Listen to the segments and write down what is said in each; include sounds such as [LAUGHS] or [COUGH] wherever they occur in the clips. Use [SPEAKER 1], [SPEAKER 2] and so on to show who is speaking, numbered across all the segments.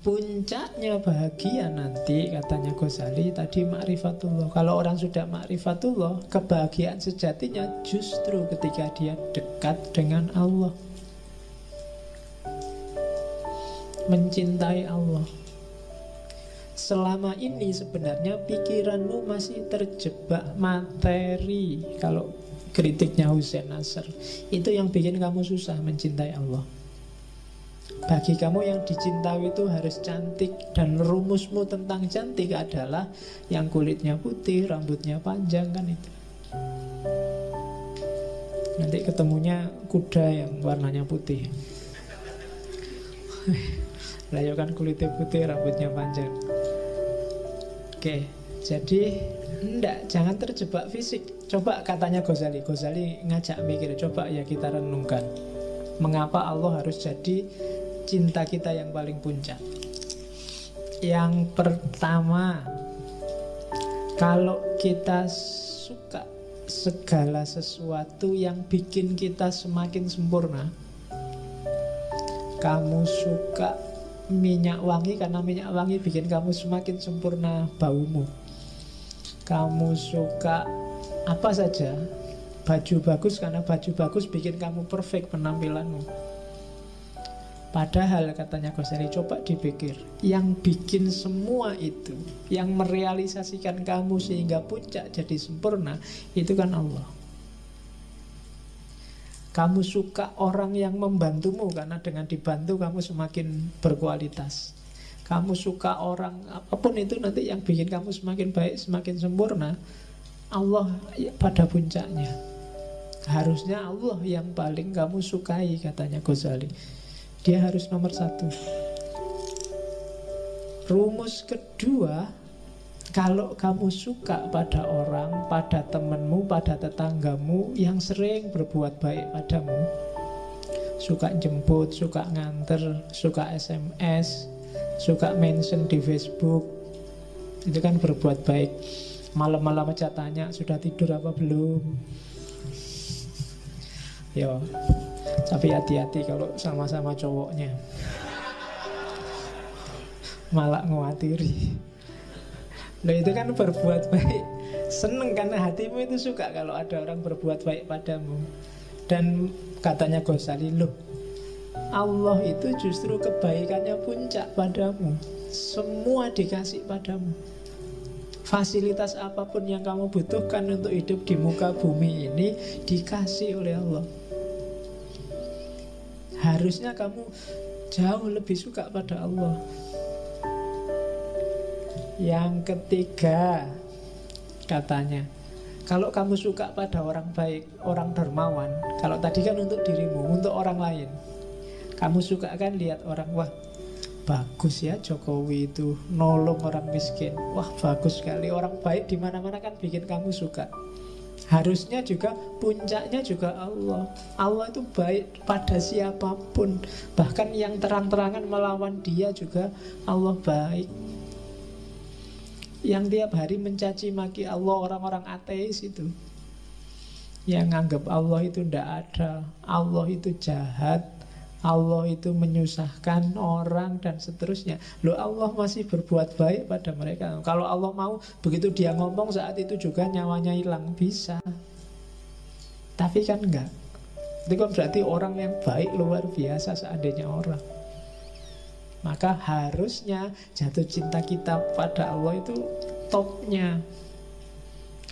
[SPEAKER 1] Puncaknya bahagia nanti katanya Ghazali tadi makrifatullah. Kalau orang sudah makrifatullah, kebahagiaan sejatinya justru ketika dia dekat dengan Allah. Mencintai Allah. Selama ini sebenarnya pikiranmu masih terjebak materi. Kalau kritiknya Hussein Nasr, itu yang bikin kamu susah mencintai Allah. Bagi kamu yang dicintai itu harus cantik Dan rumusmu tentang cantik adalah Yang kulitnya putih, rambutnya panjang kan itu. Nanti ketemunya kuda yang warnanya putih. [LAUGHS] Lah ya kulitnya putih, rambutnya panjang. Oke, jadi enggak, jangan terjebak fisik Coba katanya Ghazali Ghazali ngajak mikir, coba ya kita renungkan Mengapa Allah harus jadi cinta kita yang paling puncak. Yang pertama, kalau kita suka segala sesuatu yang bikin kita semakin sempurna, kamu suka minyak wangi karena minyak wangi bikin kamu semakin sempurna baumu. Kamu suka apa saja, baju bagus karena baju bagus bikin kamu perfect penampilanmu. Padahal katanya Ghazali coba dipikir Yang bikin semua itu Yang merealisasikan kamu sehingga puncak jadi sempurna Itu kan Allah. Kamu suka orang yang membantumu Karena dengan dibantu kamu semakin berkualitas Kamu suka orang apa pun itu nanti yang bikin kamu semakin baik Semakin sempurna Allah pada puncaknya Harusnya Allah yang paling kamu sukai katanya Ghazali dia harus nomor satu. Rumus kedua, kalau kamu suka pada orang, pada temanmu, pada tetanggamu yang sering berbuat baik padamu, suka jemput, suka nganter, suka SMS, suka mention di Facebook, itu kan berbuat baik. Malam-malam aja tanya sudah tidur apa belum. Yo, tapi hati-hati kalau sama-sama cowoknya. Malah ngawatiri Loh itu kan berbuat baik. Seneng karena hatimu itu suka kalau ada orang berbuat baik padamu. Dan katanya Ghazali Loh Allah itu justru kebaikannya puncak padamu. Semua dikasih padamu. Fasilitas apa pun yang kamu butuhkan untuk hidup di muka bumi ini Dikasih oleh Allah. Harusnya kamu jauh lebih suka pada Allah. Yang ketiga, katanya, kalau kamu suka pada orang baik, orang dermawan, kalau tadi kan untuk dirimu, untuk orang lain, kamu suka kan lihat orang, wah bagus ya Jokowi itu nolong orang miskin, wah bagus sekali orang baik di mana-mana kan bikin kamu suka. Harusnya juga puncaknya juga Allah. Allah itu baik pada siapa pun. Bahkan yang terang-terangan melawan dia juga Allah baik. Yang tiap hari mencaci maki Allah orang-orang ateis itu. Yang anggap Allah itu tidak ada. Allah itu jahat. Allah itu menyusahkan orang dan seterusnya. Loh Allah masih berbuat baik pada mereka. Kalau Allah mau begitu dia ngomong saat itu juga nyawanya hilang bisa. Tapi kan enggak. Itu kan berarti orang yang baik luar biasa seandainya orang. Maka harusnya jatuh cinta kita pada Allah itu topnya.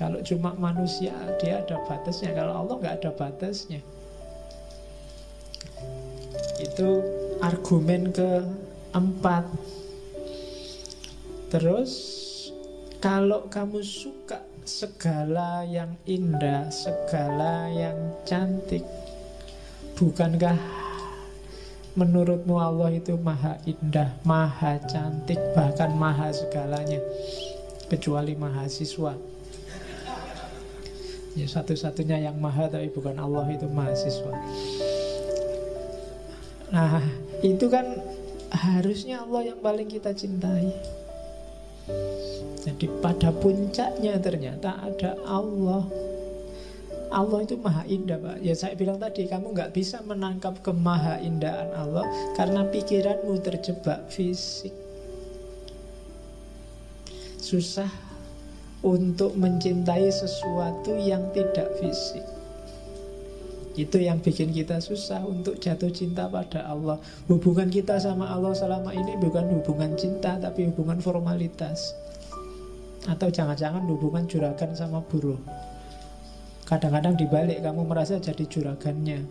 [SPEAKER 1] Kalau cuma manusia dia ada batasnya. Kalau Allah nggak ada batasnya. Itu argumen keempat. Terus kalau kamu suka segala yang indah, segala yang cantik, bukankah menurutmu Allah itu maha indah, maha cantik, bahkan maha segalanya, kecuali mahasiswa. Ya satu-satunya yang maha tapi bukan Allah itu mahasiswa. Nah, itu kan harusnya Allah yang paling kita cintai. Jadi pada puncaknya ternyata ada Allah. Allah itu maha indah Pak Ya saya bilang tadi Kamu nggak bisa menangkap kemaha indahan Allah Karena pikiranmu terjebak fisik Susah untuk mencintai sesuatu yang tidak fisik itu yang bikin kita susah untuk jatuh cinta pada Allah. Hubungan kita sama Allah selama ini bukan hubungan cinta, tapi hubungan formalitas. Atau jangan-jangan hubungan juragan sama buruh. Kadang-kadang dibalik kamu merasa jadi juragannya.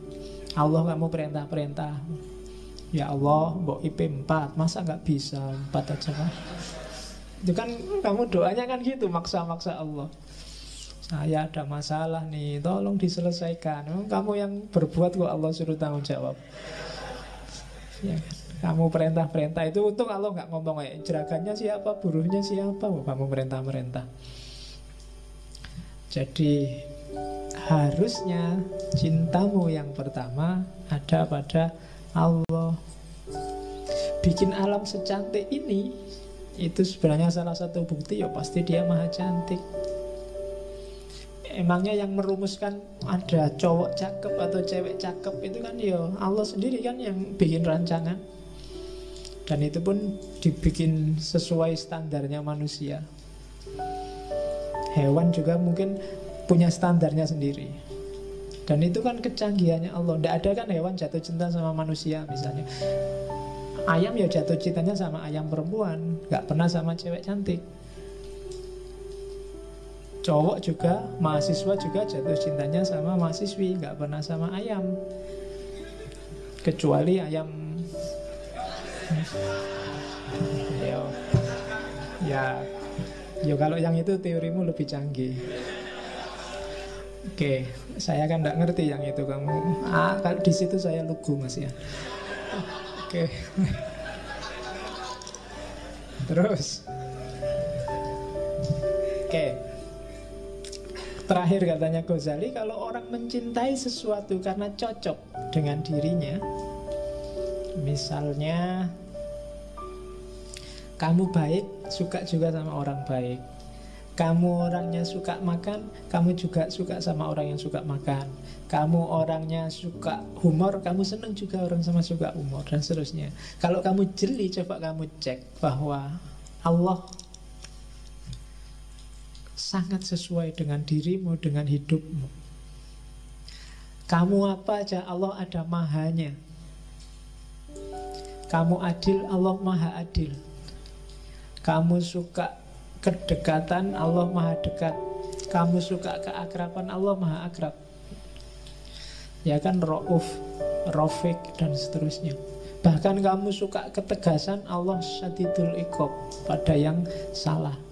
[SPEAKER 1] Allah kamu perintah-perintah. Ya Allah, mbok IP 4, masa nggak bisa 4 aja kan? Itu kan kamu doanya kan gitu, maksa-maksa Allah. Saya ada masalah nih, tolong diselesaikan. Kamu yang berbuat kok Allah suruh tanggung jawab. Ya kan? Kamu perintah-perintah itu untung Allah nggak ngomong kayak jerakannya siapa, buruhnya siapa, oh, kamu perintah-perintah. Jadi harusnya cintamu yang pertama ada pada Allah. Bikin alam secantik ini itu sebenarnya salah satu bukti ya pasti dia maha cantik emangnya yang merumuskan ada cowok cakep atau cewek cakep itu kan ya Allah sendiri kan yang bikin rancangan. Dan itu pun dibikin sesuai standarnya manusia. Hewan juga mungkin punya standarnya sendiri. Dan itu kan kecanggihannya Allah. Tidak ada kan hewan jatuh cinta sama manusia misalnya. Ayam ya jatuh cintanya sama ayam perempuan. Gak pernah sama cewek cantik cowok juga mahasiswa juga jatuh cintanya sama mahasiswi nggak pernah sama ayam. Kecuali ayam. Ya ya. Ya kalau yang itu teorimu lebih canggih. Oke saya kan nggak ngerti yang itu kamu. Ah kalau di situ saya lugu mas ya. Oke. Terus. Oke Terakhir katanya Ghazali, kalau orang mencintai sesuatu karena cocok dengan dirinya, misalnya kamu baik, suka juga sama orang baik. Kamu orangnya suka makan, kamu juga suka sama orang yang suka makan. Kamu orangnya suka humor, kamu senang juga orang sama suka humor dan seterusnya. Kalau kamu jeli, coba kamu cek bahwa Allah sangat sesuai dengan dirimu, dengan hidupmu. Kamu apa aja, Allah ada mahanya. Kamu adil, Allah maha adil. Kamu suka kedekatan, Allah maha dekat. Kamu suka keakraban, Allah maha akrab. Ya kan, Ra'uf, Rofik, dan seterusnya. Bahkan kamu suka ketegasan, Allah syadidul ikob pada yang salah.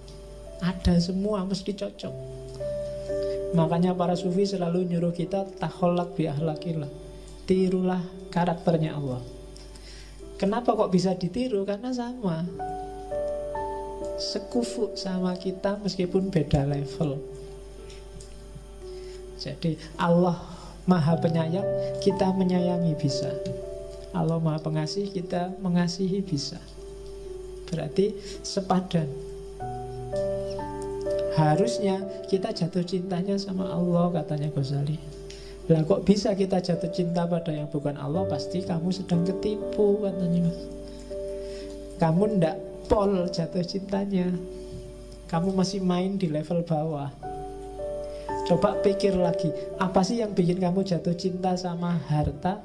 [SPEAKER 1] Ada semua mesti cocok. Makanya para sufi selalu nyuruh kita Taholak bi ahlakillah. Tirulah karakternya Allah. Kenapa kok bisa ditiru? Karena sama. Sekufu sama kita meskipun beda level. Jadi Allah maha penyayang Kita menyayangi bisa. Allah maha pengasih Kita mengasihi bisa. Berarti sepadan Harusnya kita jatuh cintanya sama Allah katanya Ghazali. Lah kok bisa kita jatuh cinta pada yang bukan Allah? Pasti kamu sedang ketipu katanya. Kamu ndak pol jatuh cintanya. Kamu masih main di level bawah. Coba pikir lagi Apa sih yang bikin kamu jatuh cinta sama harta?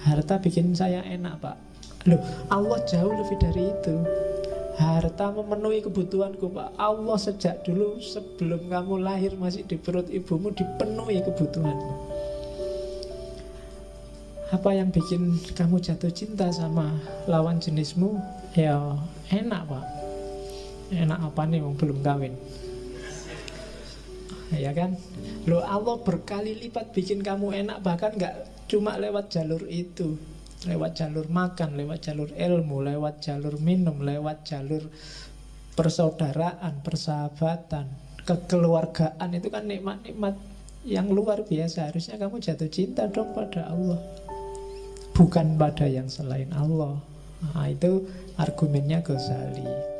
[SPEAKER 1] Harta bikin saya enak pak. Loh Allah jauh lebih dari itu Harta memenuhi kebutuhanku Pak. Allah sejak dulu sebelum kamu lahir masih di perut ibumu dipenuhi kebutuhanmu. Apa yang bikin kamu jatuh cinta sama lawan jenismu? Ya enak Pak. Enak apa nih yang belum kawin? Ya kan? Lo Allah berkali lipat bikin kamu enak Bahkan gak cuma lewat jalur itu lewat jalur makan, lewat jalur ilmu, lewat jalur minum, lewat jalur persaudaraan, persahabatan, kekeluargaan itu kan nikmat-nikmat yang luar biasa. Harusnya kamu jatuh cinta dong pada Allah, bukan pada yang selain Allah. Nah, itu argumennya Ghazali.